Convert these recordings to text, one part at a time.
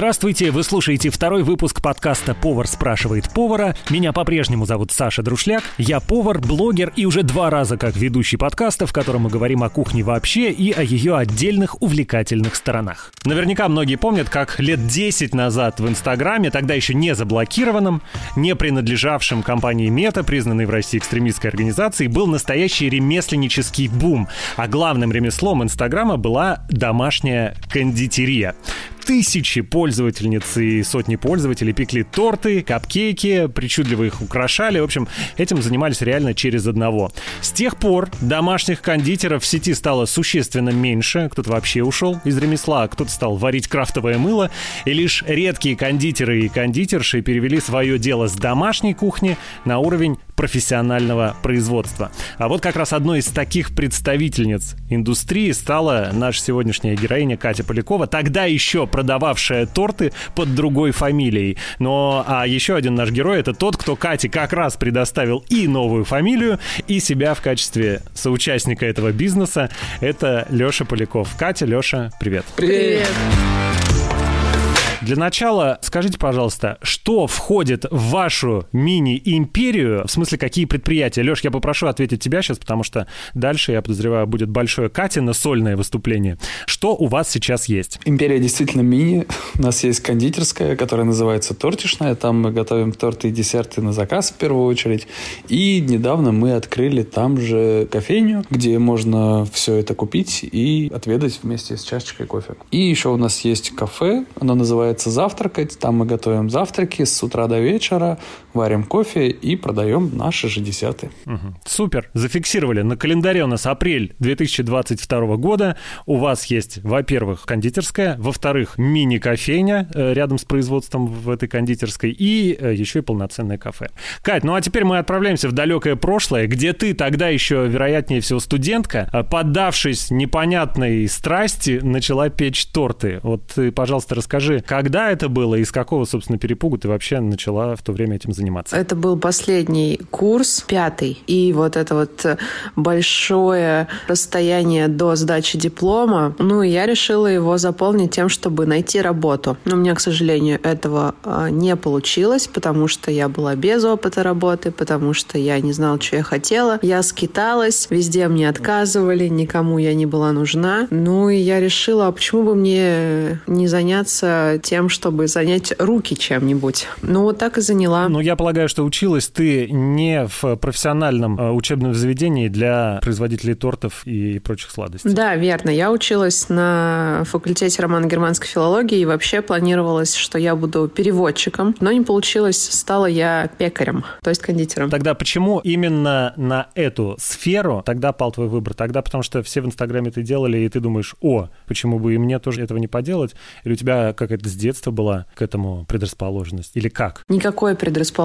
Здравствуйте, вы слушаете второй выпуск подкаста «Повар спрашивает повара». Меня по-прежнему зовут Саша Друшляк. Я повар, блогер и уже два раза как ведущий подкаста, в котором мы говорим о кухне вообще и о ее отдельных увлекательных сторонах. Наверняка многие помнят, как лет 10 назад в Инстаграме, тогда еще не заблокированном, не принадлежавшем компании Мета, признанной в России экстремистской организацией, был настоящий ремесленнический бум. А главным ремеслом Инстаграма была домашняя кондитерия тысячи пользовательниц и сотни пользователей пекли торты, капкейки, причудливо их украшали. В общем, этим занимались реально через одного. С тех пор домашних кондитеров в сети стало существенно меньше. Кто-то вообще ушел из ремесла, а кто-то стал варить крафтовое мыло. И лишь редкие кондитеры и кондитерши перевели свое дело с домашней кухни на уровень профессионального производства. А вот как раз одной из таких представительниц индустрии стала наша сегодняшняя героиня Катя Полякова, тогда еще продававшая торты под другой фамилией. Но а еще один наш герой это тот, кто Кате как раз предоставил и новую фамилию, и себя в качестве соучастника этого бизнеса. Это Леша Поляков. Катя, Леша, привет. Привет. Для начала скажите, пожалуйста, что входит в вашу мини-империю? В смысле, какие предприятия? Леш, я попрошу ответить тебя сейчас, потому что дальше, я подозреваю, будет большое Катина сольное выступление. Что у вас сейчас есть? Империя действительно мини. У нас есть кондитерская, которая называется «Тортишная». Там мы готовим торты и десерты на заказ в первую очередь. И недавно мы открыли там же кофейню, где можно все это купить и отведать вместе с чашечкой кофе. И еще у нас есть кафе, оно называется называется «Завтракать». Там мы готовим завтраки с утра до вечера, варим кофе и продаем наши же десерты. Угу. Супер. Зафиксировали. На календаре у нас апрель 2022 года. У вас есть, во-первых, кондитерская, во-вторых, мини-кофейня э, рядом с производством в этой кондитерской и э, еще и полноценное кафе. Кать, ну а теперь мы отправляемся в далекое прошлое, где ты тогда еще, вероятнее всего, студентка, э, поддавшись непонятной страсти, начала печь торты. Вот ты, пожалуйста, расскажи, когда это было и с какого, собственно, перепугу ты вообще начала в то время этим заниматься? Это был последний курс, пятый. И вот это вот большое расстояние до сдачи диплома, ну, я решила его заполнить тем, чтобы найти работу. Но у меня, к сожалению, этого а, не получилось, потому что я была без опыта работы, потому что я не знала, что я хотела. Я скиталась, везде мне отказывали, никому я не была нужна. Ну, и я решила, а почему бы мне не заняться тем, чтобы занять руки чем-нибудь. Ну, вот так и заняла. Ну, я полагаю, что училась ты не в профессиональном э, учебном заведении для производителей тортов и прочих сладостей. Да, верно. Я училась на факультете романо-германской филологии и вообще планировалось, что я буду переводчиком, но не получилось. Стала я пекарем, то есть кондитером. Тогда почему именно на эту сферу тогда пал твой выбор? Тогда потому что все в Инстаграме это делали, и ты думаешь, о, почему бы и мне тоже этого не поделать? Или у тебя какая-то детства была к этому предрасположенность? Или как? Никакой предрасположенности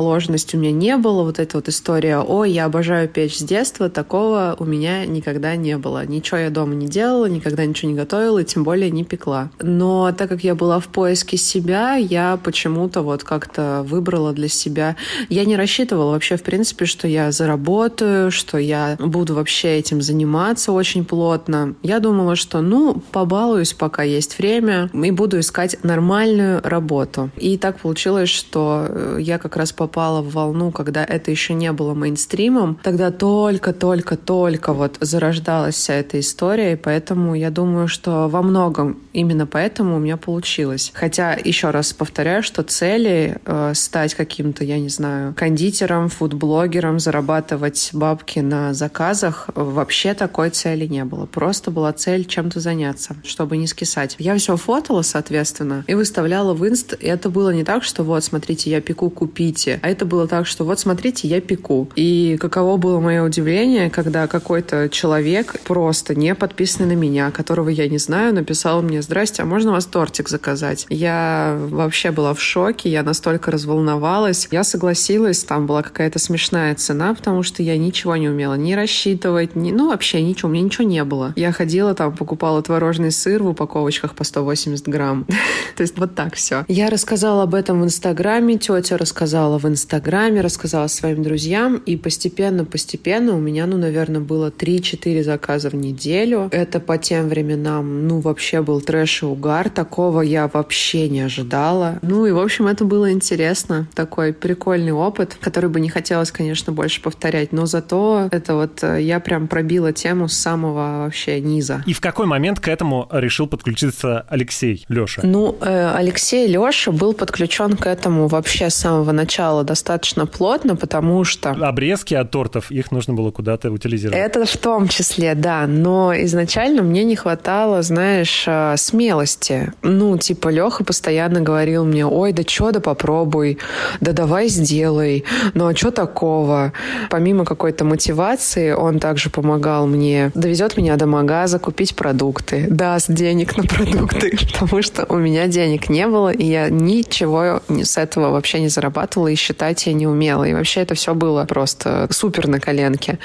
у меня не было. Вот эта вот история, ой, я обожаю печь с детства, такого у меня никогда не было. Ничего я дома не делала, никогда ничего не готовила, и тем более не пекла. Но так как я была в поиске себя, я почему-то вот как-то выбрала для себя... Я не рассчитывала вообще, в принципе, что я заработаю, что я буду вообще этим заниматься очень плотно. Я думала, что, ну, побалуюсь, пока есть время, и буду искать нормальную работу. И так получилось, что э, я как раз попала в волну, когда это еще не было мейнстримом. Тогда только-только-только вот зарождалась вся эта история, и поэтому я думаю, что во многом именно поэтому у меня получилось. Хотя, еще раз повторяю, что цели э, стать каким-то, я не знаю, кондитером, фудблогером, зарабатывать бабки на заказах, вообще такой цели не было. Просто была цель чем-то заняться, чтобы не скисать. Я все фотала, соответственно, и выставляла в инст, и это было не так, что вот, смотрите, я пеку, купите, а это было так, что вот, смотрите, я пеку. И каково было мое удивление, когда какой-то человек, просто не подписанный на меня, которого я не знаю, написал мне, здрасте, а можно вас тортик заказать? Я вообще была в шоке, я настолько разволновалась. Я согласилась, там была какая-то смешная цена, потому что я ничего не умела ни рассчитывать, ни, ну вообще ничего, у меня ничего не было. Я ходила там, покупала творожный сыр в упаковочках по 180 грамм. То есть вот так все. Я рассказала об этом в Инстаграме, тетя рассказала в в Инстаграме, рассказала своим друзьям, и постепенно-постепенно у меня, ну, наверное, было 3-4 заказа в неделю. Это по тем временам, ну, вообще был трэш и угар. Такого я вообще не ожидала. Ну, и, в общем, это было интересно. Такой прикольный опыт, который бы не хотелось, конечно, больше повторять. Но зато это вот э, я прям пробила тему с самого вообще низа. И в какой момент к этому решил подключиться Алексей, Леша? Ну, э, Алексей Леша был подключен к этому вообще с самого начала достаточно плотно, потому что... Обрезки от тортов, их нужно было куда-то утилизировать. Это в том числе, да. Но изначально мне не хватало, знаешь, э, смелости. Ну, типа, Леха постоянно говорил мне, ой, да чё, да попробуй, да давай сделай, ну а что такого? Помимо какой-то мотивации, он также помогал мне, довезет меня до магаза, купить продукты, даст денег на продукты, потому что у меня денег не было, и я ничего с этого вообще не зарабатывала, и считать я не умела. И вообще это все было просто супер на коленке.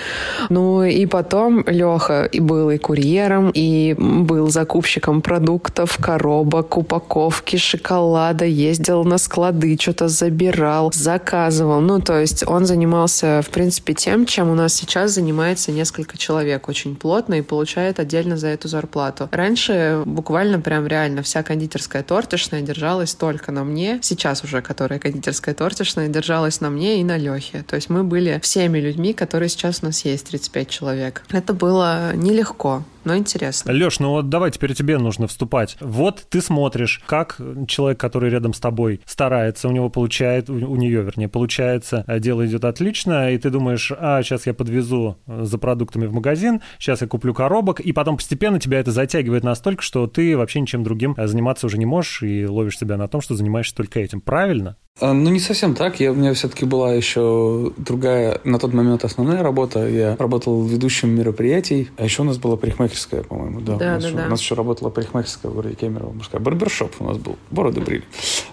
Ну и потом Леха и был и курьером, и был закупщиком продуктов, коробок, упаковки, шоколада, ездил на склады, что-то забирал, заказывал. Ну, то есть он занимался, в принципе, тем, чем у нас сейчас занимается несколько человек очень плотно и получает отдельно за эту зарплату. Раньше буквально прям реально вся кондитерская тортишная держалась только на мне. Сейчас уже, которая кондитерская тортишная, держалась на мне и на Лехе. То есть мы были всеми людьми, которые сейчас у нас есть, 35 человек. Это было нелегко но интересно. Леш, ну вот давай теперь тебе нужно вступать. Вот ты смотришь, как человек, который рядом с тобой старается, у него получает, у нее, вернее, получается, а дело идет отлично, и ты думаешь, а, сейчас я подвезу э, за продуктами в магазин, сейчас я куплю коробок, и потом постепенно тебя это затягивает настолько, что ты вообще ничем другим э, заниматься уже не можешь и ловишь себя на том, что занимаешься только этим. Правильно? А, ну, не совсем так. Я, у меня все-таки была еще другая, на тот момент основная работа. Я работал ведущим мероприятий, а еще у нас была парикмахерская, по-моему. Да, да, у, нас да, еще, да. у нас еще работала парикмахерская в городе Кемерово, мужская. Барбершоп у нас был, бороды брили.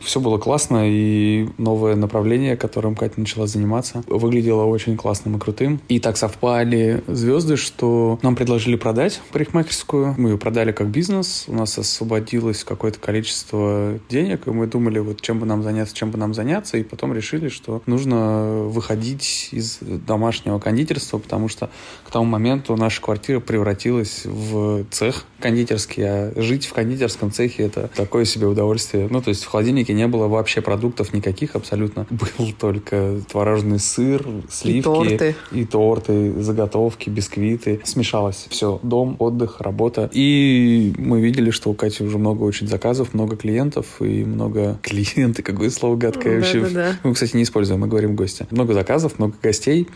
Все было классно, и новое направление, которым Катя начала заниматься, выглядело очень классным и крутым. И так совпали звезды, что нам предложили продать парикмахерскую. Мы ее продали как бизнес, у нас освободилось какое-то количество денег, и мы думали, вот чем бы нам заняться, чем бы нам заняться, и потом решили, что нужно выходить из домашнего кондитерства, потому что к тому моменту наша квартира превратилась в цех кондитерский, а жить в кондитерском цехе это такое себе удовольствие. Ну, то есть в холодильнике не было вообще продуктов никаких абсолютно. Был только творожный сыр, сливки. И торты. И торты, заготовки, бисквиты. Смешалось все. Дом, отдых, работа. И мы видели, что у Кати уже много очень заказов, много клиентов и много клиенты, какое слово гадкое вообще. Да-да-да. Мы, кстати, не используем, мы говорим гости. Много заказов, много гостей.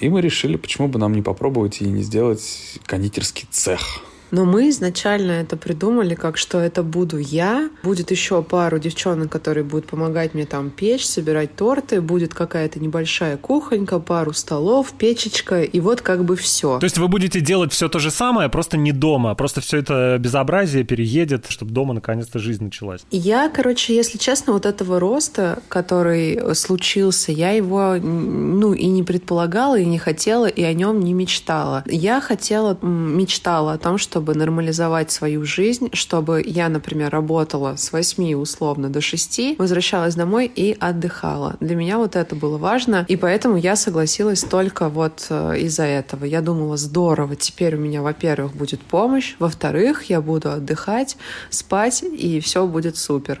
И мы решили, почему бы нам не попробовать и не сделать кондитерский цех. Pierre. Но мы изначально это придумали, как что это буду я, будет еще пару девчонок, которые будут помогать мне там печь, собирать торты, будет какая-то небольшая кухонька, пару столов, печечка, и вот как бы все. То есть вы будете делать все то же самое, просто не дома, просто все это безобразие переедет, чтобы дома наконец-то жизнь началась. Я, короче, если честно, вот этого роста, который случился, я его, ну, и не предполагала, и не хотела, и о нем не мечтала. Я хотела, мечтала о том, что чтобы нормализовать свою жизнь, чтобы я, например, работала с 8 условно до 6, возвращалась домой и отдыхала. Для меня вот это было важно, и поэтому я согласилась только вот э, из-за этого. Я думала, здорово, теперь у меня, во-первых, будет помощь, во-вторых, я буду отдыхать, спать, и все будет супер.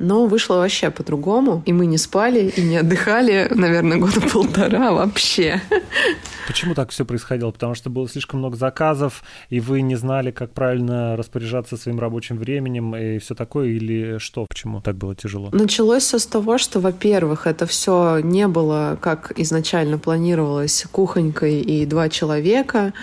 Но вышло вообще по-другому, и мы не спали, и не отдыхали, наверное, года полтора вообще. Почему так все происходило? Потому что было слишком много заказов, и вы не знали, как правильно распоряжаться своим рабочим временем и все такое, или что? Почему так было тяжело? Началось все с того, что, во-первых, это все не было, как изначально планировалось, кухонькой и два человека.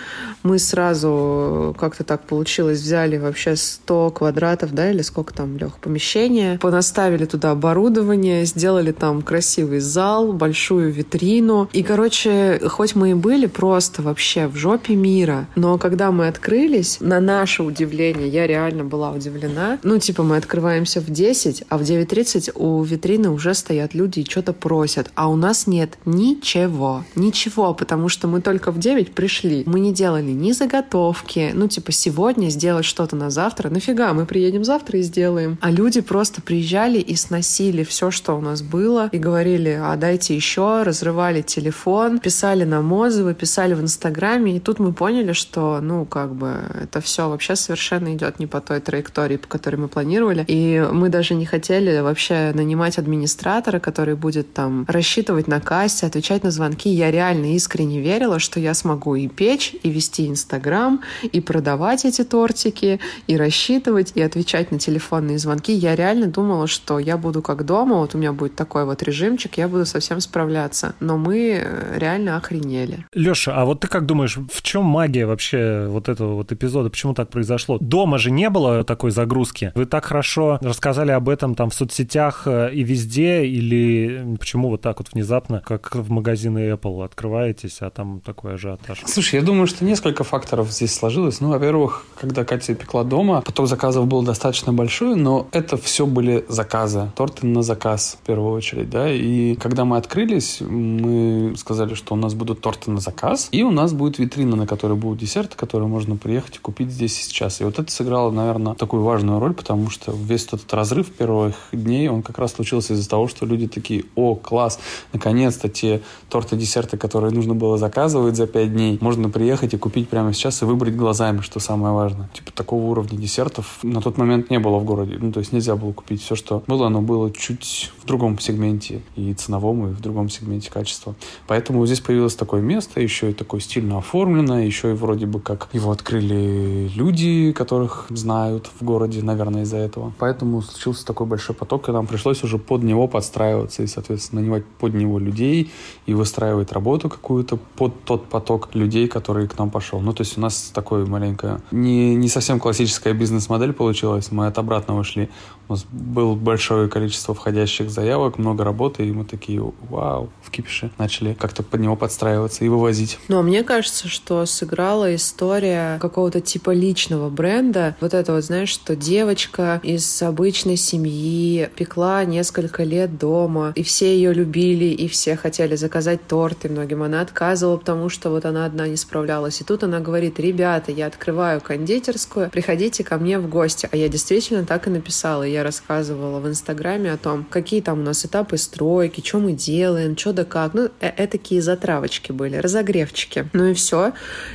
Мы сразу, как-то так получилось, взяли вообще 100 квадратов, да, или сколько там, Лех, помещения, понаставили туда оборудование, сделали там красивый зал, большую витрину. И, короче, хоть мы и были просто вообще в жопе мира, но когда мы открылись, на наше удивление, я реально была удивлена. Ну, типа, мы открываемся в 10, а в 9.30 у витрины уже стоят люди и что-то просят. А у нас нет ничего. Ничего, потому что мы только в 9 пришли. Мы не делали ни заготовки. Ну, типа, сегодня сделать что-то на завтра. Нафига? Мы приедем завтра и сделаем. А люди просто приезжали и сносили все, что у нас было, и говорили, а дайте еще, разрывали телефон, писали нам отзывы, писали в Инстаграме. И тут мы поняли, что, ну, как бы, это все вообще совершенно идет не по той траектории, по которой мы планировали. И мы даже не хотели вообще нанимать администратора, который будет там рассчитывать на кассе, отвечать на звонки. Я реально искренне верила, что я смогу и печь, и вести Инстаграм, и продавать эти тортики, и рассчитывать, и отвечать на телефонные звонки. Я реально думала, что я буду как дома, вот у меня будет такой вот режимчик, я буду совсем справляться. Но мы э, реально охренели. Леша, а вот ты как думаешь, в чем магия вообще вот этого вот эпизода? Почему так произошло? Дома же не было такой загрузки. Вы так хорошо рассказали об этом там в соцсетях э, и везде, или почему вот так вот внезапно, как в магазины Apple открываетесь, а там такой ажиотаж? Слушай, я думаю, что несколько факторов здесь сложилось. Ну, во-первых, когда Катя пекла дома, поток заказов был достаточно большой, но это все были заказы, торты на заказ в первую очередь, да, и когда мы открылись, мы сказали, что у нас будут торты на заказ, и у нас будет витрина, на которой будут десерты, которые можно приехать и купить здесь и сейчас. И вот это сыграло, наверное, такую важную роль, потому что весь этот разрыв первых дней, он как раз случился из-за того, что люди такие, о, класс, наконец-то те торты, десерты, которые нужно было заказывать за пять дней, можно приехать и купить прямо сейчас и выбрать глазами, что самое важное. Типа такого уровня десертов на тот момент не было в городе. Ну, то есть нельзя было купить все, что было, оно было чуть в другом сегменте и ценовом, и в другом сегменте качества. Поэтому здесь появилось такое место, еще и такое стильно оформлено, еще и вроде бы как его открыли люди, которых знают в городе, наверное, из-за этого. Поэтому случился такой большой поток, и нам пришлось уже под него подстраиваться и, соответственно, нанимать под него людей и выстраивать работу какую-то под тот поток людей, который к нам пошел. Ну, то есть у нас такое маленькое, не, не совсем классическая бизнес-модель получилась, мы от обратного шли. У нас было большое количество входящих заявок, много работы, и мы такие, вау, в кипише. Начали как-то под него подстраиваться и вывозить. Но мне кажется, что сыграла история какого-то типа личного бренда. Вот это вот, знаешь, что девочка из обычной семьи пекла несколько лет дома, и все ее любили, и все хотели заказать торт, и многим она отказывала, потому что вот она одна не справлялась. И тут она говорит, ребята, я открываю кондитерскую, приходите ко мне в гости. А я действительно так и написала. Я рассказывала в Инстаграме о том, какие там у нас этапы стройки, что мы делаем, что да как. Ну, э такие затравочки были, разогревчики. Ну и все.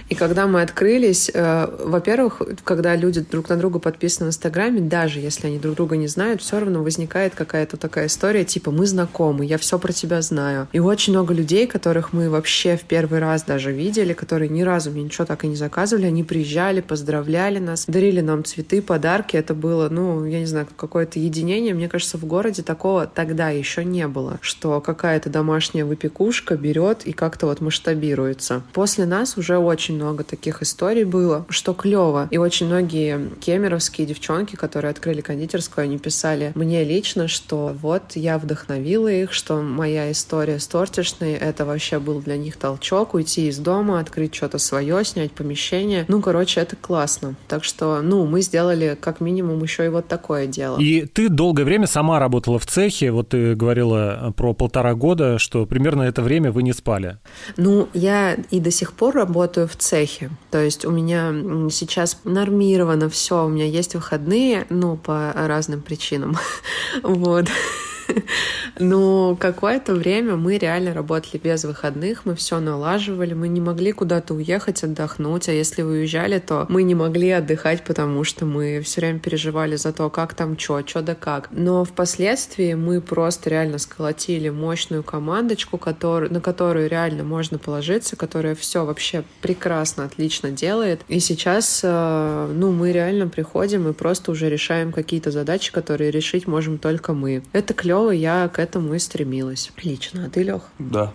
И когда мы открылись, э, во-первых, когда люди друг на друга подписаны в Инстаграме, даже если они друг друга не знают, все равно возникает какая-то такая история, типа мы знакомы, я все про тебя знаю. И очень много людей, которых мы вообще в первый раз даже видели, которые ни разу мне ничего так и не заказывали, они приезжали, поздравляли нас, дарили нам цветы, подарки. Это было, ну, я не знаю, какое-то единение. Мне кажется, в городе такого тогда еще не было, что какая-то домашняя выпекушка берет и как-то вот масштабируется. После нас уже очень много таких историй было, что клево. И очень многие кемеровские девчонки, которые открыли кондитерскую, они писали мне лично, что вот я вдохновила их, что моя история с тортишной, это вообще был для них толчок, уйти из дома, открыть что-то свое, снять помещение. Ну, короче, это классно. Так что, ну, мы сделали как минимум еще и вот такое дело. И ты долгое время сама работала в цехе, вот ты говорила про полтора года, что примерно это время вы не спали. Ну, я и до сих пор работаю в цехе. То есть у меня сейчас нормировано все, у меня есть выходные, ну, по разным причинам. Вот. Но какое-то время мы реально работали без выходных, мы все налаживали, мы не могли куда-то уехать, отдохнуть, а если вы уезжали, то мы не могли отдыхать, потому что мы все время переживали за то, как там что, что да как. Но впоследствии мы просто реально сколотили мощную командочку, который, на которую реально можно положиться, которая все вообще прекрасно, отлично делает. И сейчас, э, ну, мы реально приходим и просто уже решаем какие-то задачи, которые решить можем только мы. Это клево, я к этому и стремилась лично. А ты, Лех? Да.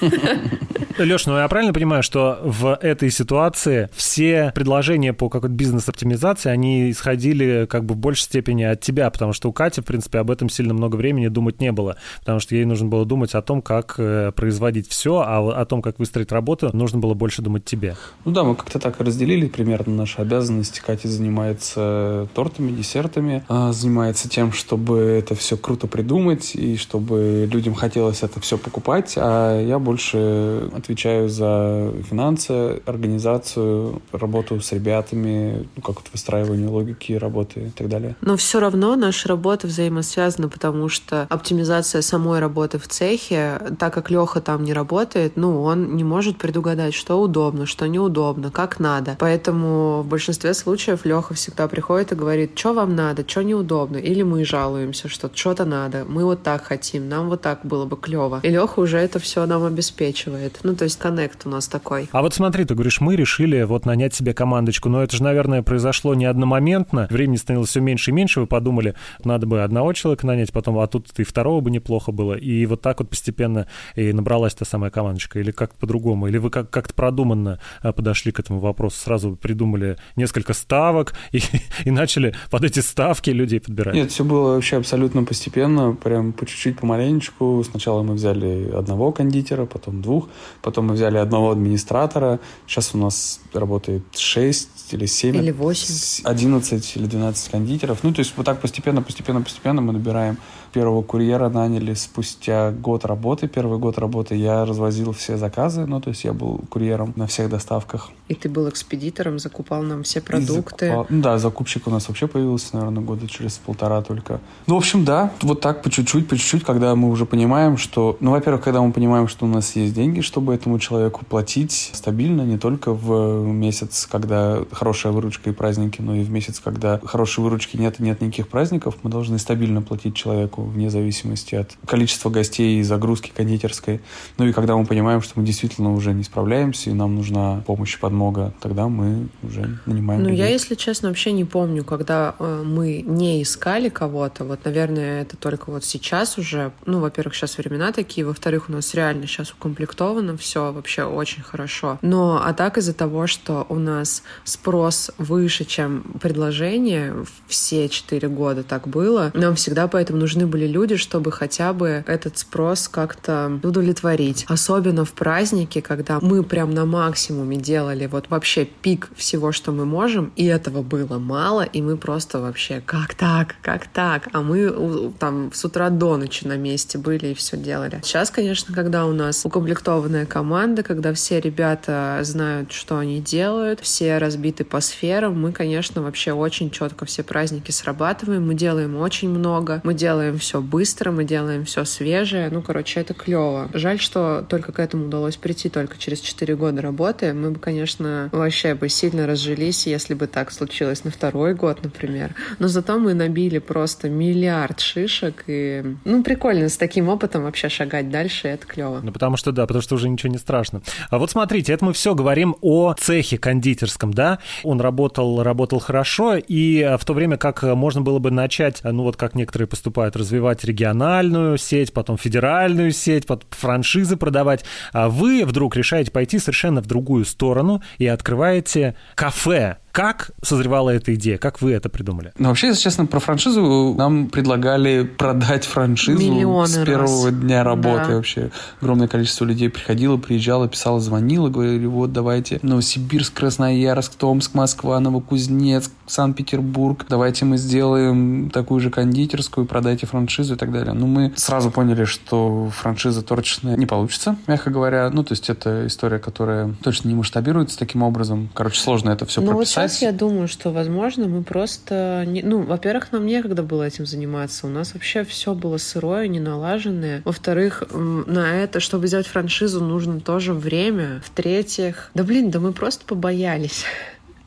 Леш, ну я правильно понимаю, что в этой ситуации все предложения по какой-то бизнес-оптимизации, они исходили как бы в большей степени от тебя, потому что у Кати, в принципе, об этом сильно много времени думать не было, потому что ей нужно было думать о том, как э, производить все, а о том, как выстроить работу, нужно было больше думать тебе. Ну да, мы как-то так разделили примерно наши обязанности. Катя занимается тортами, десертами, а занимается тем, чтобы это все круто придумать и чтобы людям хотелось это все покупать, а я больше отвечаю за финансы, организацию, работу с ребятами, ну, как вот выстраивание логики работы и так далее. Но все равно наша работа взаимосвязана, потому что оптимизация самой работы в цехе, так как Леха там не работает, ну, он не может предугадать, что удобно, что неудобно, как надо. Поэтому в большинстве случаев Леха всегда приходит и говорит, что вам надо, что неудобно. Или мы жалуемся, что что-то надо, мы вот так хотим, нам вот так было бы клево. И Леха уже это все нам обеспечивает. Ну, то есть коннект у нас такой. А вот смотри, ты говоришь, мы решили вот нанять себе командочку, но это же, наверное, произошло не одномоментно, времени становилось все меньше и меньше, вы подумали, надо бы одного человека нанять, потом, а тут и второго бы неплохо было, и вот так вот постепенно и набралась та самая командочка, или как-то по-другому, или вы как- как-то продуманно а, подошли к этому вопросу, сразу придумали несколько ставок и, и начали под эти ставки людей подбирать? Нет, все было вообще абсолютно постепенно, прям по чуть-чуть, помаленечку. Сначала мы взяли одного кондитера, потом двух, потом мы взяли одного администратора. Сейчас у нас работает шесть или семь. Или восемь. Одиннадцать или двенадцать кондитеров. Ну, то есть вот так постепенно, постепенно, постепенно мы набираем первого курьера наняли спустя год работы. Первый год работы я развозил все заказы, ну, то есть я был курьером на всех доставках. И ты был экспедитором, закупал нам все продукты. Закупал... Ну, да, закупщик у нас вообще появился, наверное, года через полтора только. Ну, в общем, да, вот так по чуть-чуть, по чуть-чуть, когда мы уже понимаем, что... Ну, во-первых, когда мы понимаем, что у нас есть деньги, чтобы этому человеку платить стабильно, не только в месяц, когда хорошая выручка и праздники, но и в месяц, когда хорошей выручки нет и нет никаких праздников, мы должны стабильно платить человеку вне зависимости от количества гостей и загрузки кондитерской. Ну и когда мы понимаем, что мы действительно уже не справляемся, и нам нужна помощь и подмога, тогда мы уже нанимаем Ну, людей. я, если честно, вообще не помню, когда э, мы не искали кого-то. Вот, наверное, это только вот сейчас уже. Ну, во-первых, сейчас времена такие, во-вторых, у нас реально сейчас укомплектовано все вообще очень хорошо. Но, а так из-за того, что у нас спрос выше, чем предложение, все четыре года так было, нам всегда поэтому нужны были люди, чтобы хотя бы этот спрос как-то удовлетворить. Особенно в праздники, когда мы прям на максимуме делали вот вообще пик всего, что мы можем, и этого было мало, и мы просто вообще как так, как так? А мы там с утра до ночи на месте были и все делали. Сейчас, конечно, когда у нас укомплектованная команда, когда все ребята знают, что они делают, все разбиты по сферам, мы, конечно, вообще очень четко все праздники срабатываем, мы делаем очень много, мы делаем все быстро, мы делаем все свежее. Ну, короче, это клево. Жаль, что только к этому удалось прийти только через 4 года работы. Мы бы, конечно, вообще бы сильно разжились, если бы так случилось на второй год, например. Но зато мы набили просто миллиард шишек. И, ну, прикольно с таким опытом вообще шагать дальше, это клево. Ну, потому что, да, потому что уже ничего не страшно. А вот смотрите, это мы все говорим о цехе кондитерском, да? Он работал, работал хорошо, и в то время как можно было бы начать, ну, вот как некоторые поступают, развивать региональную сеть, потом федеральную сеть, потом франшизы продавать, а вы вдруг решаете пойти совершенно в другую сторону и открываете кафе как созревала эта идея? Как вы это придумали? Ну, вообще, если честно, про франшизу нам предлагали продать франшизу Миллионы с первого раз. дня работы Да. вообще. Огромное количество людей приходило, приезжало, писало, звонило, говорили, вот давайте Новосибирск, Красноярск, Томск, Москва, Новокузнецк, Санкт-Петербург. Давайте мы сделаем такую же кондитерскую, продайте франшизу и так далее. Ну, мы сразу поняли, что франшиза торчная не получится, мягко говоря. Ну, то есть это история, которая точно не масштабируется таким образом. Короче, сложно это все Ну прописать. Сейчас я думаю, что, возможно, мы просто... Не... Ну, во-первых, нам некогда было этим заниматься. У нас вообще все было сырое, не налаженное. Во-вторых, на это, чтобы сделать франшизу, нужно тоже время. В-третьих, да блин, да мы просто побоялись.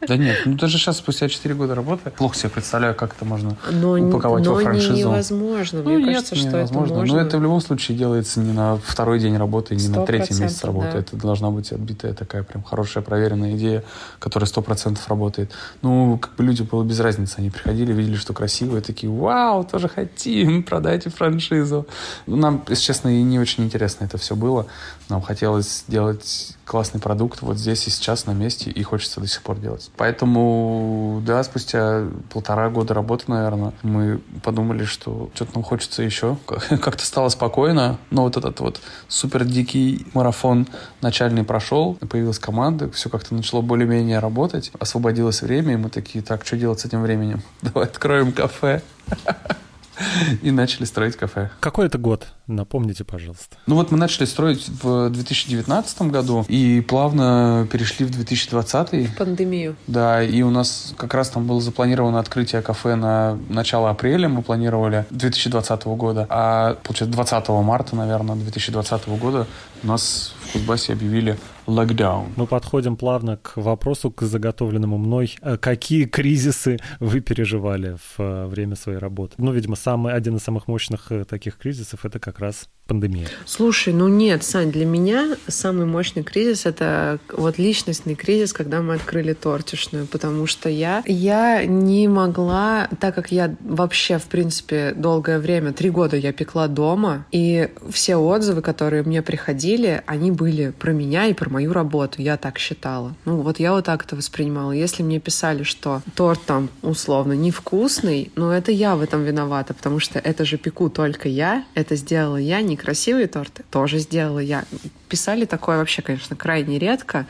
Да нет, ну даже сейчас, спустя 4 года работы, плохо себе представляю, как это можно Но, упаковать но во франшизу. невозможно. Мне Ну, нет, кажется, что невозможно. это можно. Но это в любом случае делается не на второй день работы, не на третий месяц работы. да. Это должна быть отбитая такая прям хорошая, проверенная идея, которая сто процентов работает. Ну, как бы люди было без разницы. Они приходили, видели, что красиво, и такие, вау, тоже хотим, продайте франшизу. Ну, Нам, если честно, и не очень интересно это все было. Нам хотелось сделать классный продукт вот здесь и сейчас на месте, и хочется до сих пор делать. Поэтому, да, спустя полтора года работы, наверное, мы подумали, что что-то нам хочется еще. Как-то стало спокойно, но вот этот вот супер дикий марафон начальный прошел, появилась команда, все как-то начало более-менее работать, освободилось время, и мы такие, так, что делать с этим временем? Давай откроем кафе. И начали строить кафе. Какой это год? Напомните, пожалуйста. Ну вот мы начали строить в 2019 году и плавно перешли в 2020. Пандемию. Да, и у нас как раз там было запланировано открытие кафе на начало апреля, мы планировали 2020 года, а получается 20 марта, наверное, 2020 года у нас в Кузбассе объявили локдаун. Мы подходим плавно к вопросу, к заготовленному мной. Э, Какие кризисы вы переживали в э, время своей работы? Ну, видимо, самый, один из самых мощных э, таких кризисов — это как раз пандемия. Слушай, ну нет, Сань, для меня самый мощный кризис это вот личностный кризис, когда мы открыли тортишную, потому что я, я не могла, так как я вообще, в принципе, долгое время, три года я пекла дома, и все отзывы, которые мне приходили, они были про меня и про мою работу, я так считала. Ну вот я вот так это воспринимала. Если мне писали, что торт там условно невкусный, ну это я в этом виновата, потому что это же пеку только я, это сделала я, некрасивые торты тоже сделала я. Писали такое вообще, конечно, крайне редко.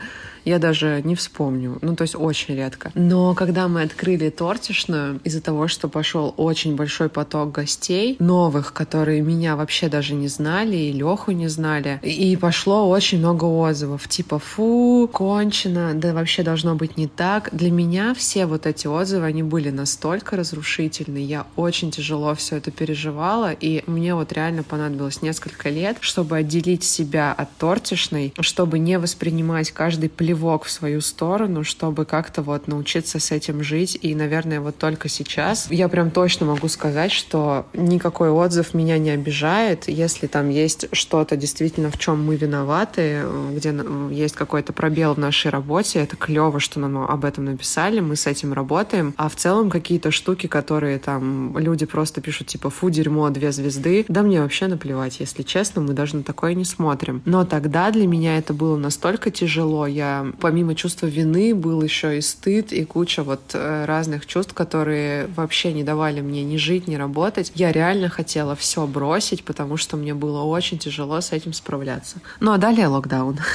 Я даже не вспомню. Ну, то есть очень редко. Но когда мы открыли тортишную, из-за того, что пошел очень большой поток гостей, новых, которые меня вообще даже не знали, и Леху не знали, и пошло очень много отзывов, типа «фу, кончено, да вообще должно быть не так». Для меня все вот эти отзывы, они были настолько разрушительны, я очень тяжело все это переживала, и мне вот реально понадобилось несколько лет, чтобы отделить себя от тортишной, чтобы не воспринимать каждый плевок в свою сторону, чтобы как-то вот научиться с этим жить. И, наверное, вот только сейчас я прям точно могу сказать, что никакой отзыв меня не обижает. Если там есть что-то действительно, в чем мы виноваты, где на- есть какой-то пробел в нашей работе, это клево, что нам об этом написали, мы с этим работаем. А в целом какие-то штуки, которые там люди просто пишут, типа, фу, дерьмо, две звезды, да мне вообще наплевать, если честно, мы даже на такое не смотрим. Но тогда для меня это было настолько тяжело, я помимо чувства вины был еще и стыд, и куча вот э, разных чувств, которые вообще не давали мне ни жить, ни работать. Я реально хотела все бросить, потому что мне было очень тяжело с этим справляться. Ну а далее локдаун.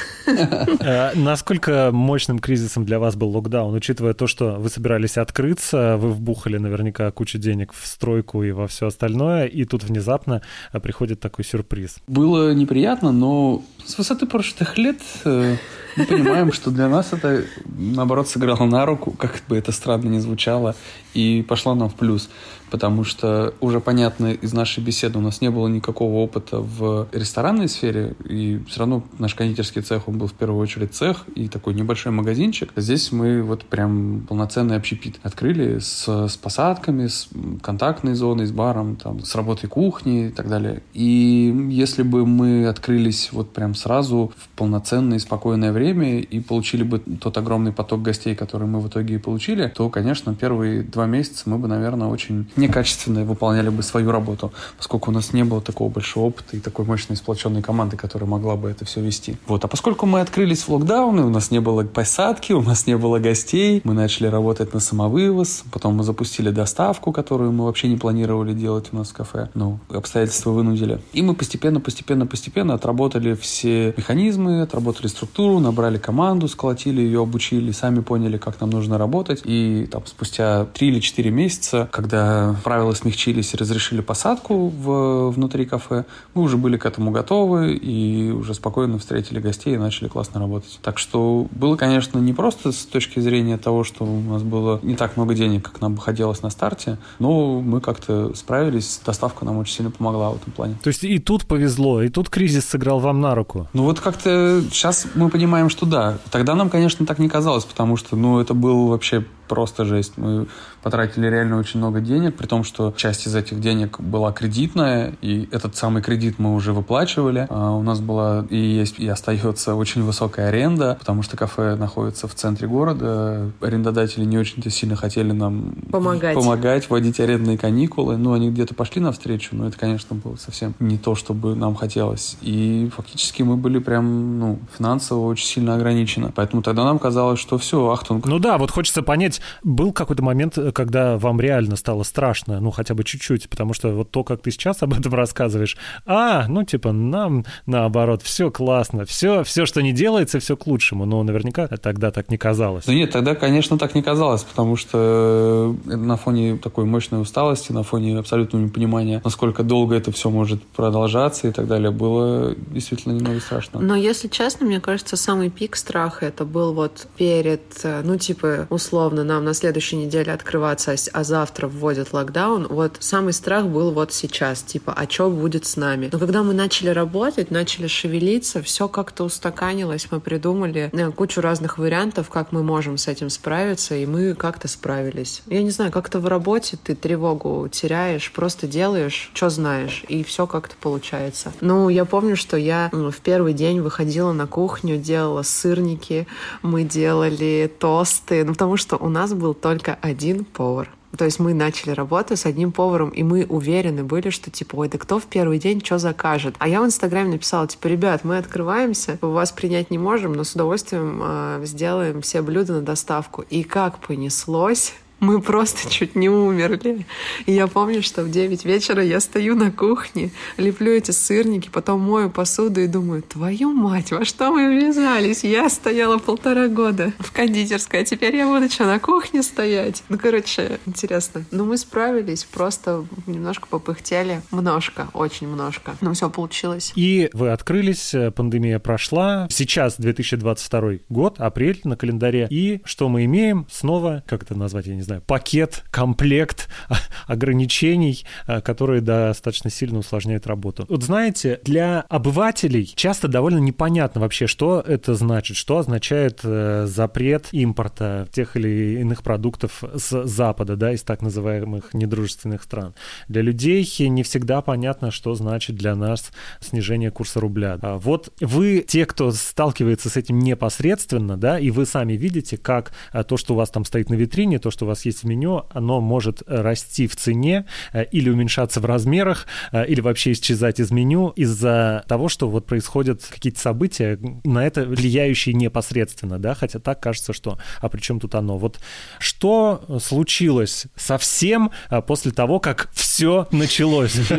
Э, Насколько мощным кризисом для вас был локдаун, учитывая то, что вы собирались открыться, вы вбухали наверняка кучу денег в стройку и во все остальное, и тут внезапно э, приходит такой сюрприз. Было неприятно, но с высоты прожитых лет э, мы понимаем, что для нас это, наоборот, сыграло на руку, как бы это странно ни звучало, и пошло нам в плюс. Потому что уже понятно из нашей беседы, у нас не было никакого опыта в ресторанной сфере, и все равно наш кондитерский цех, он был в первую очередь цех и такой небольшой магазинчик. Здесь мы вот прям полноценный общепит открыли с, с посадками, с контактной зоной, с баром, там, с работой кухни и так далее. И если бы мы открылись вот прям сразу в полноценное и спокойное время и получили бы тот огромный поток гостей, который мы в итоге и получили, то, конечно, первые два месяца мы бы, наверное, очень некачественно выполняли бы свою работу, поскольку у нас не было такого большого опыта и такой мощной сплоченной команды, которая могла бы это все вести. Вот. А поскольку мы открылись в локдауны, у нас не было посадки, у нас не было гостей, мы начали работать на самовывоз, потом мы запустили доставку, которую мы вообще не планировали делать у нас в кафе, но обстоятельства вынудили. И мы постепенно, постепенно, постепенно отработали все механизмы, отработали структуру, набрали команду, сколотили ее, обучили, сами поняли, как нам нужно работать. И там спустя три или четыре месяца, когда когда правила смягчились и разрешили посадку в, внутри кафе, мы уже были к этому готовы и уже спокойно встретили гостей и начали классно работать. Так что было, конечно, не просто с точки зрения того, что у нас было не так много денег, как нам бы хотелось на старте, но мы как-то справились, доставка нам очень сильно помогла в этом плане. То есть и тут повезло, и тут кризис сыграл вам на руку? Ну вот как-то сейчас мы понимаем, что да. Тогда нам, конечно, так не казалось, потому что, ну, это был вообще просто жесть. Мы потратили реально очень много денег, при том, что часть из этих денег была кредитная, и этот самый кредит мы уже выплачивали. А у нас была и есть, и остается очень высокая аренда, потому что кафе находится в центре города. Арендодатели не очень-то сильно хотели нам помогать, помогать вводить арендные каникулы. Ну, они где-то пошли навстречу, но это, конечно, было совсем не то, чтобы нам хотелось. И фактически мы были прям, ну, финансово очень сильно ограничены. Поэтому тогда нам казалось, что все, ахтунг. Ну да, вот хочется понять, был какой-то момент, когда вам реально стало страшно, ну, хотя бы чуть-чуть, потому что вот то, как ты сейчас об этом рассказываешь, а, ну, типа, нам наоборот, все классно, все, все, что не делается, все к лучшему, но наверняка тогда так не казалось. Да нет, тогда, конечно, так не казалось, потому что э, на фоне такой мощной усталости, на фоне абсолютного непонимания, насколько долго это все может продолжаться и так далее, было действительно немного страшно. Но, если честно, мне кажется, самый пик страха это был вот перед, э, ну, типа, условно, нам на следующей неделе открываться, а завтра вводят локдаун, вот самый страх был вот сейчас, типа, а что будет с нами? Но когда мы начали работать, начали шевелиться, все как-то устаканилось, мы придумали э, кучу разных вариантов, как мы можем с этим справиться, и мы как-то справились. Я не знаю, как-то в работе ты тревогу теряешь, просто делаешь, что знаешь, и все как-то получается. Ну, я помню, что я в первый день выходила на кухню, делала сырники, мы делали тосты, ну, потому что у нас был только один повар. То есть мы начали работу с одним поваром, и мы уверены были, что типа, ой, да кто в первый день что закажет? А я в Инстаграме написала, типа, ребят, мы открываемся, вас принять не можем, но с удовольствием э, сделаем все блюда на доставку. И как понеслось, мы просто чуть не умерли. И я помню, что в 9 вечера я стою на кухне, леплю эти сырники, потом мою посуду и думаю, твою мать, во что мы ввязались? Я стояла полтора года в кондитерской, а теперь я буду что, на кухне стоять? Ну, короче, интересно. Но мы справились, просто немножко попыхтели. Множко, очень множко. Но все получилось. И вы открылись, пандемия прошла. Сейчас 2022 год, апрель на календаре. И что мы имеем? Снова, как это назвать, я не знаю, знаю, пакет, комплект ограничений, э, которые достаточно сильно усложняют работу. Вот знаете, для обывателей часто довольно непонятно вообще, что это значит, что означает э, запрет импорта тех или иных продуктов с Запада, да, из так называемых недружественных стран. Для людей не всегда понятно, что значит для нас снижение курса рубля. А вот вы, те, кто сталкивается с этим непосредственно, да, и вы сами видите, как э, то, что у вас там стоит на витрине, то, что у вас есть в меню, оно может расти в цене э, или уменьшаться в размерах, э, или вообще исчезать из меню из-за того, что вот происходят какие-то события, на это влияющие непосредственно, да, хотя так кажется, что, а при чем тут оно? Вот что случилось совсем э, после того, как все началось?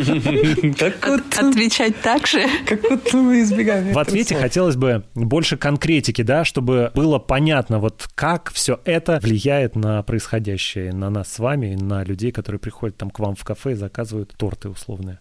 Отвечать так же? Как будто мы избегаем. В ответе хотелось бы больше конкретики, да, чтобы было понятно, вот как все это влияет на происходящее происходящее на нас с вами, на людей, которые приходят там к вам в кафе и заказывают торты условные?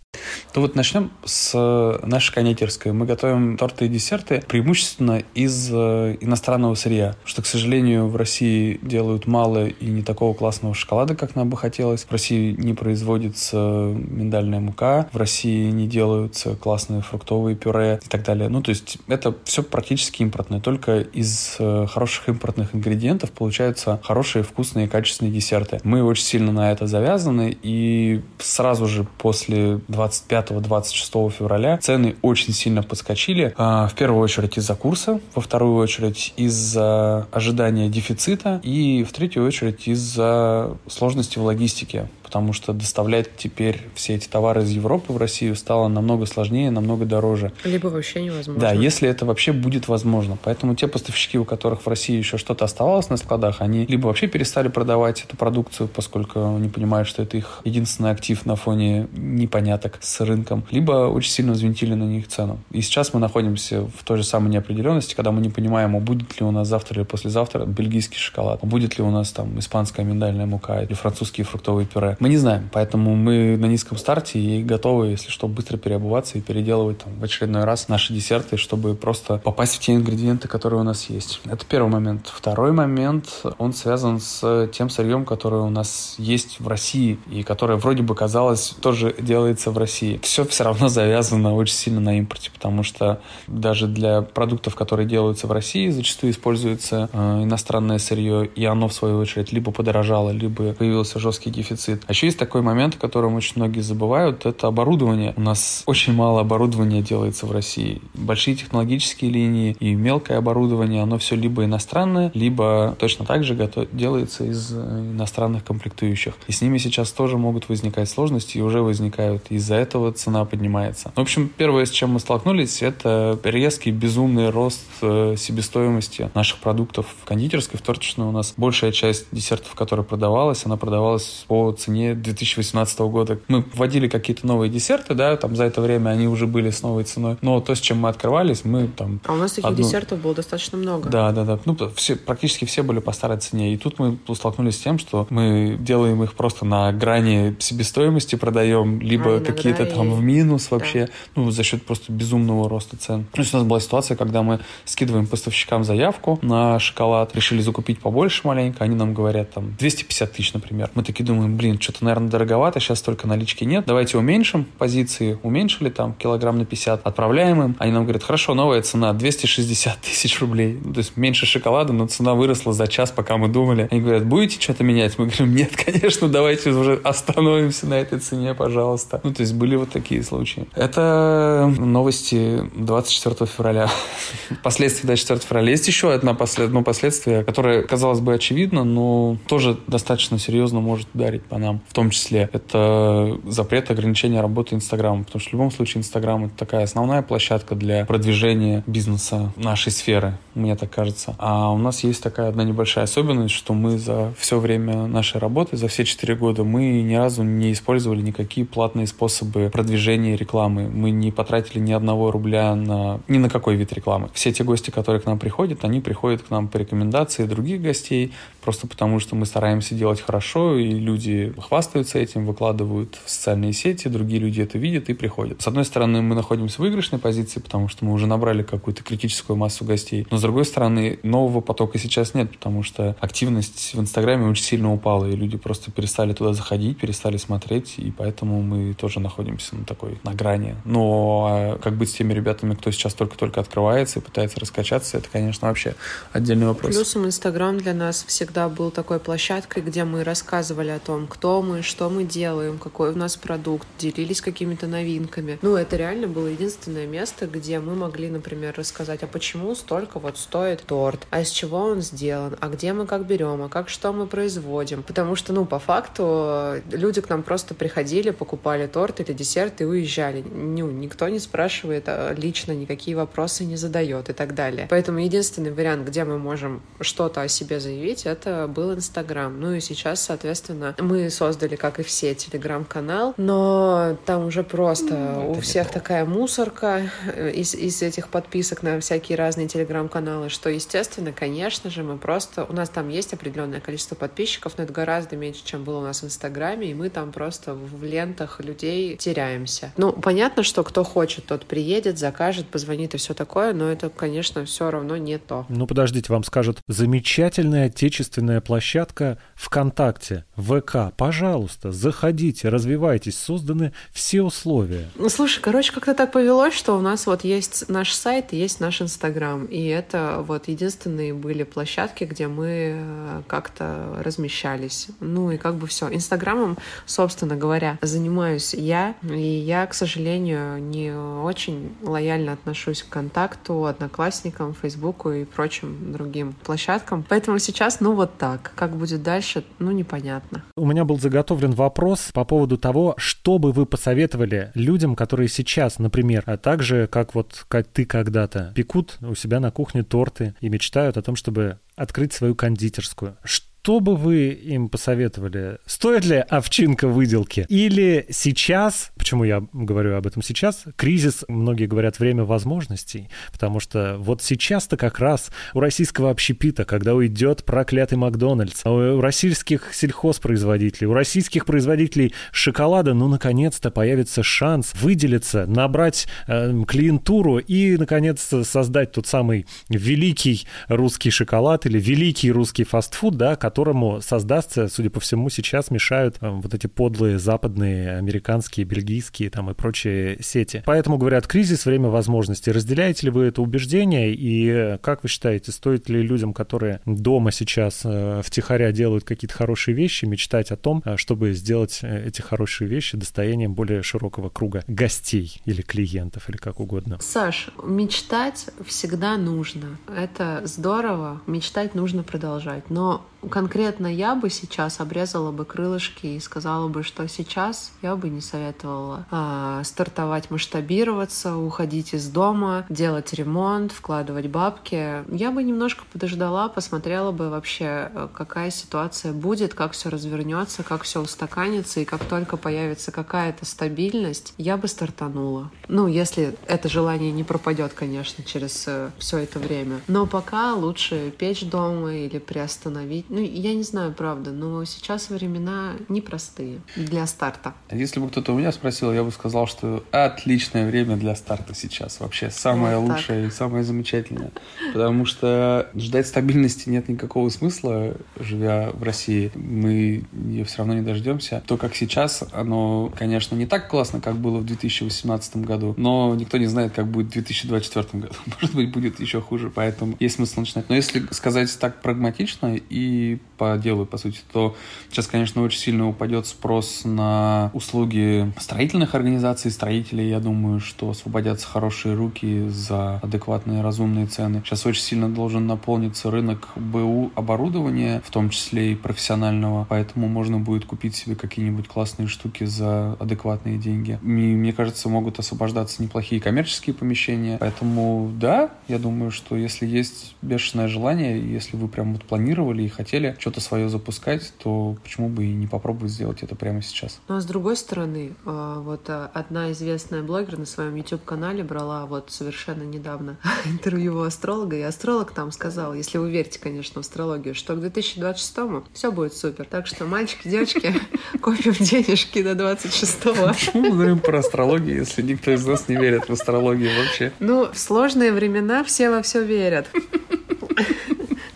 Ну вот начнем с э, нашей кондитерской. Мы готовим торты и десерты преимущественно из э, иностранного сырья, что, к сожалению, в России делают мало и не такого классного шоколада, как нам бы хотелось. В России не производится миндальная мука, в России не делаются классные фруктовые пюре и так далее. Ну, то есть это все практически импортное. Только из э, хороших импортных ингредиентов получаются хорошие, вкусные, качественные десерты. Мы очень сильно на это завязаны, и сразу же после 25-26 февраля цены очень сильно подскочили. А, в первую очередь из-за курса, во вторую очередь из-за ожидания дефицита и в третью очередь из-за сложности в логистике потому что доставлять теперь все эти товары из Европы в Россию стало намного сложнее, намного дороже. Либо вообще невозможно. Да, если это вообще будет возможно. Поэтому те поставщики, у которых в России еще что-то оставалось на складах, они либо вообще перестали продавать эту продукцию, поскольку они понимают, что это их единственный актив на фоне непоняток с рынком, либо очень сильно взвинтили на них цену. И сейчас мы находимся в той же самой неопределенности, когда мы не понимаем, а будет ли у нас завтра или послезавтра бельгийский шоколад, а будет ли у нас там испанская миндальная мука или французские фруктовые пюре Мы не знаем, поэтому мы на низком старте и готовы, если что, быстро переобуваться и переделывать там, в очередной раз наши десерты, чтобы просто попасть в те ингредиенты, которые у нас есть. Это первый момент. Второй момент, он связан с тем сырьем, которое у нас есть в России и которое вроде бы казалось тоже делается в России. Все все равно завязано очень сильно на импорте, потому что даже для продуктов, которые делаются в России, зачастую используется э, иностранное сырье, и оно, в свою очередь, либо подорожало, либо появился жесткий дефицит. А еще есть такой момент, о котором очень многие забывают, это оборудование. У нас очень мало оборудования делается в России. Большие технологические линии и мелкое оборудование, оно все либо иностранное, либо точно так же готов, делается из э, иностранных комплектующих. И с ними сейчас тоже могут возникать сложности, и уже возникают. Из-за этого цена поднимается. В общем, первое, с чем мы столкнулись, это резкий, безумный рост э, себестоимости наших продуктов в кондитерской, в торточной. У нас большая часть десертов, которая продавалась, она продавалась по цене 2018 года. Мы вводили какие-то новые десерты, да, там за это время они уже были с новой ценой. Но то, с чем мы открывались, мы там... А у нас таких одну... десертов было достаточно много. Да, да, да. Ну, все, практически все были по старой цене. И тут мы столкнулись с тем, что мы делаем их просто на грани себестоимости, продаем, либо а, какие-то там в минус вообще, да. ну, за счет просто безумного роста цен. То есть у нас была ситуация, когда мы скидываем поставщикам заявку на шоколад, решили закупить побольше маленько, они нам говорят там 250 тысяч, например. Мы такие думаем, блин, что-то, наверное, дороговато, сейчас только налички нет, давайте уменьшим позиции, уменьшили там килограмм на 50, отправляем им, они нам говорят, хорошо, новая цена 260 тысяч рублей, то есть меньше шоколада, но цена выросла за час, пока мы думали. Они говорят, будете что-то менять? Мы говорим, нет, конечно, давайте уже остановимся на этой цене, пожалуйста. Ну, то есть были вот такие случаи. Это новости 24 февраля. Последствия 24 февраля. Есть еще одно последствие, которое, казалось бы, очевидно, но тоже достаточно серьезно может ударить по нам. В том числе это запрет ограничения работы Инстаграма. Потому что в любом случае Инстаграм это такая основная площадка для продвижения бизнеса нашей сферы, мне так кажется. А у нас есть такая одна небольшая особенность, что мы за все время нашей работы, за все четыре года, мы ни разу не использовали никакие платные способы продвижения рекламы. Мы не потратили ни одного рубля на ни на какой вид рекламы. Все те гости, которые к нам приходят, они приходят к нам по рекомендации других гостей, просто потому что мы стараемся делать хорошо, и люди хвастаются этим, выкладывают в социальные сети, другие люди это видят и приходят. С одной стороны, мы находимся в выигрышной позиции, потому что мы уже набрали какую-то критическую массу гостей, но с другой стороны, нового потока сейчас нет, потому что активность в Инстаграме очень сильно упала, и люди просто перестали туда заходить, перестали смотреть, и поэтому мы тоже находимся на такой, на грани. Но а как быть с теми ребятами, кто сейчас только-только открывается и пытается раскачаться, это, конечно, вообще отдельный вопрос. Плюсом Инстаграм для нас всегда был такой площадкой, где мы рассказывали о том, кто мы, что мы делаем, какой у нас продукт, делились какими-то новинками. Ну, это реально было единственное место, где мы могли, например, рассказать, а почему столько вот стоит торт, а из чего он сделан, а где мы как берем, а как что мы производим. Потому что, ну, по факту, люди к нам просто приходили, покупали торт или десерт и уезжали. Ну, никто не спрашивает а лично, никакие вопросы не задает и так далее. Поэтому единственный вариант, где мы можем что-то о себе заявить, это был Инстаграм. Ну и сейчас, соответственно, мы создали, как и все, Телеграм-канал, но там уже просто mm, у всех такая мусорка э, из, из этих подписок на всякие разные Телеграм-каналы, что, естественно, конечно же, мы просто... У нас там есть определенное количество подписчиков, но это гораздо меньше, чем было у нас в Инстаграме, и мы там просто в лентах людей теряемся. Ну, понятно, что кто хочет, тот приедет, закажет, позвонит и все такое, но это, конечно, все равно не то. Ну, подождите, вам скажут, замечательная отечественная площадка ВКонтакте, ВК, пожалуйста, заходите, развивайтесь, созданы все условия. Ну, слушай, короче, как-то так повелось, что у нас вот есть наш сайт и есть наш Инстаграм, и это вот единственные были площадки, где мы э, как-то размещались. Ну и как бы все. Инстаграмом, собственно говоря, занимаюсь я, и я, к сожалению, не очень лояльно отношусь к контакту, одноклассникам, Фейсбуку и прочим другим площадкам. Поэтому сейчас, ну вот так. Как будет дальше, ну непонятно. У меня был заготовлен вопрос по поводу того, что бы вы посоветовали людям, которые сейчас, например, а также, как вот как ты когда-то, пекут у себя на кухне торты и мечтают о том, чтобы открыть свою кондитерскую. Что что бы вы им посоветовали? Стоит ли овчинка выделки? Или сейчас, почему я говорю об этом сейчас, кризис, многие говорят, время возможностей, потому что вот сейчас-то как раз у российского общепита, когда уйдет проклятый Макдональдс, у российских сельхозпроизводителей, у российских производителей шоколада, ну, наконец-то появится шанс выделиться, набрать э, клиентуру и, наконец, создать тот самый великий русский шоколад или великий русский фастфуд, да, которому создастся, судя по всему, сейчас мешают э, вот эти подлые западные, американские, бельгийские там и прочие сети. Поэтому, говорят, кризис, время возможностей. Разделяете ли вы это убеждение и э, как вы считаете, стоит ли людям, которые дома сейчас э, втихаря делают какие-то хорошие вещи, мечтать о том, э, чтобы сделать э, эти хорошие вещи достоянием более широкого круга гостей или клиентов, или как угодно? Саш, мечтать всегда нужно. Это здорово. Мечтать нужно продолжать. Но конкретно я бы сейчас обрезала бы крылышки и сказала бы, что сейчас я бы не советовала а, стартовать, масштабироваться, уходить из дома, делать ремонт, вкладывать бабки. Я бы немножко подождала, посмотрела бы вообще, э, какая ситуация будет, как все развернется, как все устаканится, и как только появится какая-то стабильность, я бы стартанула. Ну, если это желание не пропадет, конечно, через э, все это время. Но пока лучше печь дома или приостановить ну, я не знаю, правда, но сейчас времена непростые для старта. Если бы кто-то у меня спросил, я бы сказал, что отличное время для старта сейчас. Вообще самое вот лучшее так. и самое замечательное. Потому что ждать стабильности нет никакого смысла, живя в России. Мы ее все равно не дождемся. То, как сейчас, оно, конечно, не так классно, как было в 2018 году, но никто не знает, как будет в 2024 году. Может быть, будет еще хуже, поэтому есть смысл начинать. Но если сказать так прагматично и по делу, по сути, то сейчас, конечно, очень сильно упадет спрос на услуги строительных организаций, строителей. Я думаю, что освободятся хорошие руки за адекватные, разумные цены. Сейчас очень сильно должен наполниться рынок БУ оборудования, в том числе и профессионального, поэтому можно будет купить себе какие-нибудь классные штуки за адекватные деньги. И, мне кажется, могут освобождаться неплохие коммерческие помещения, поэтому да, я думаю, что если есть бешеное желание, если вы прям вот планировали и хотели хотели что-то свое запускать, то почему бы и не попробовать сделать это прямо сейчас? Ну а с другой стороны, а, вот а, одна известная блогер на своем YouTube-канале брала вот совершенно недавно интервью у астролога, и астролог там сказал, если вы верите, конечно, в астрологию, что к 2026-му все будет супер. Так что, мальчики, девочки, копим денежки до 26-го. Почему мы говорим про астрологию, если никто из нас не верит в астрологию вообще? Ну, в сложные времена все во все верят.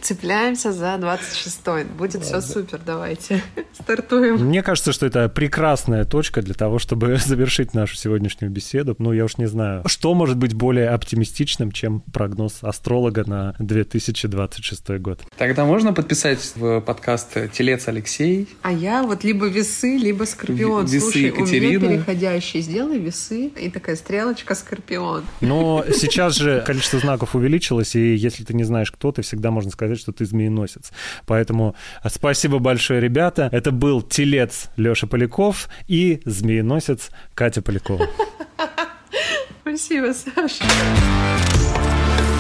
Цепляемся за 26-й. Будет все супер, давайте. Стартуем. Мне кажется, что это прекрасная точка для того, чтобы завершить нашу сегодняшнюю беседу. Ну, я уж не знаю, что может быть более оптимистичным, чем прогноз астролога на 2026 год. Тогда можно подписать в подкаст «Телец Алексей». А я вот либо весы, либо скорпион. Весы Слушай, Екатерина. у меня переходящий. Сделай весы и такая стрелочка скорпион. Но сейчас же количество знаков увеличилось, и если ты не знаешь, кто ты, всегда можно сказать, сказать, что ты змееносец. Поэтому спасибо большое, ребята. Это был телец Леша Поляков и змееносец Катя Полякова. Спасибо, Саша.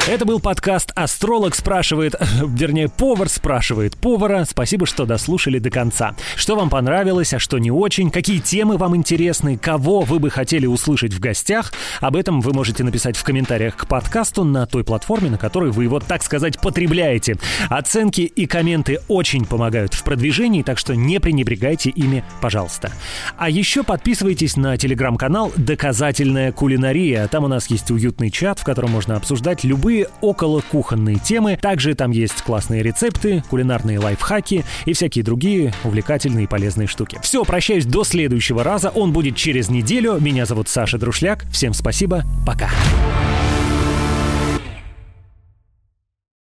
Это был подкаст «Астролог спрашивает», вернее, повар спрашивает повара. Спасибо, что дослушали до конца. Что вам понравилось, а что не очень? Какие темы вам интересны? Кого вы бы хотели услышать в гостях? Об этом вы можете написать в комментариях к подкасту на той платформе, на которой вы его, так сказать, потребляете. Оценки и комменты очень помогают в продвижении, так что не пренебрегайте ими, пожалуйста. А еще подписывайтесь на телеграм-канал «Доказательная кулинария». Там у нас есть уютный чат, в котором можно обсуждать любые любые околокухонные темы. Также там есть классные рецепты, кулинарные лайфхаки и всякие другие увлекательные и полезные штуки. Все, прощаюсь до следующего раза. Он будет через неделю. Меня зовут Саша Друшляк. Всем спасибо. Пока.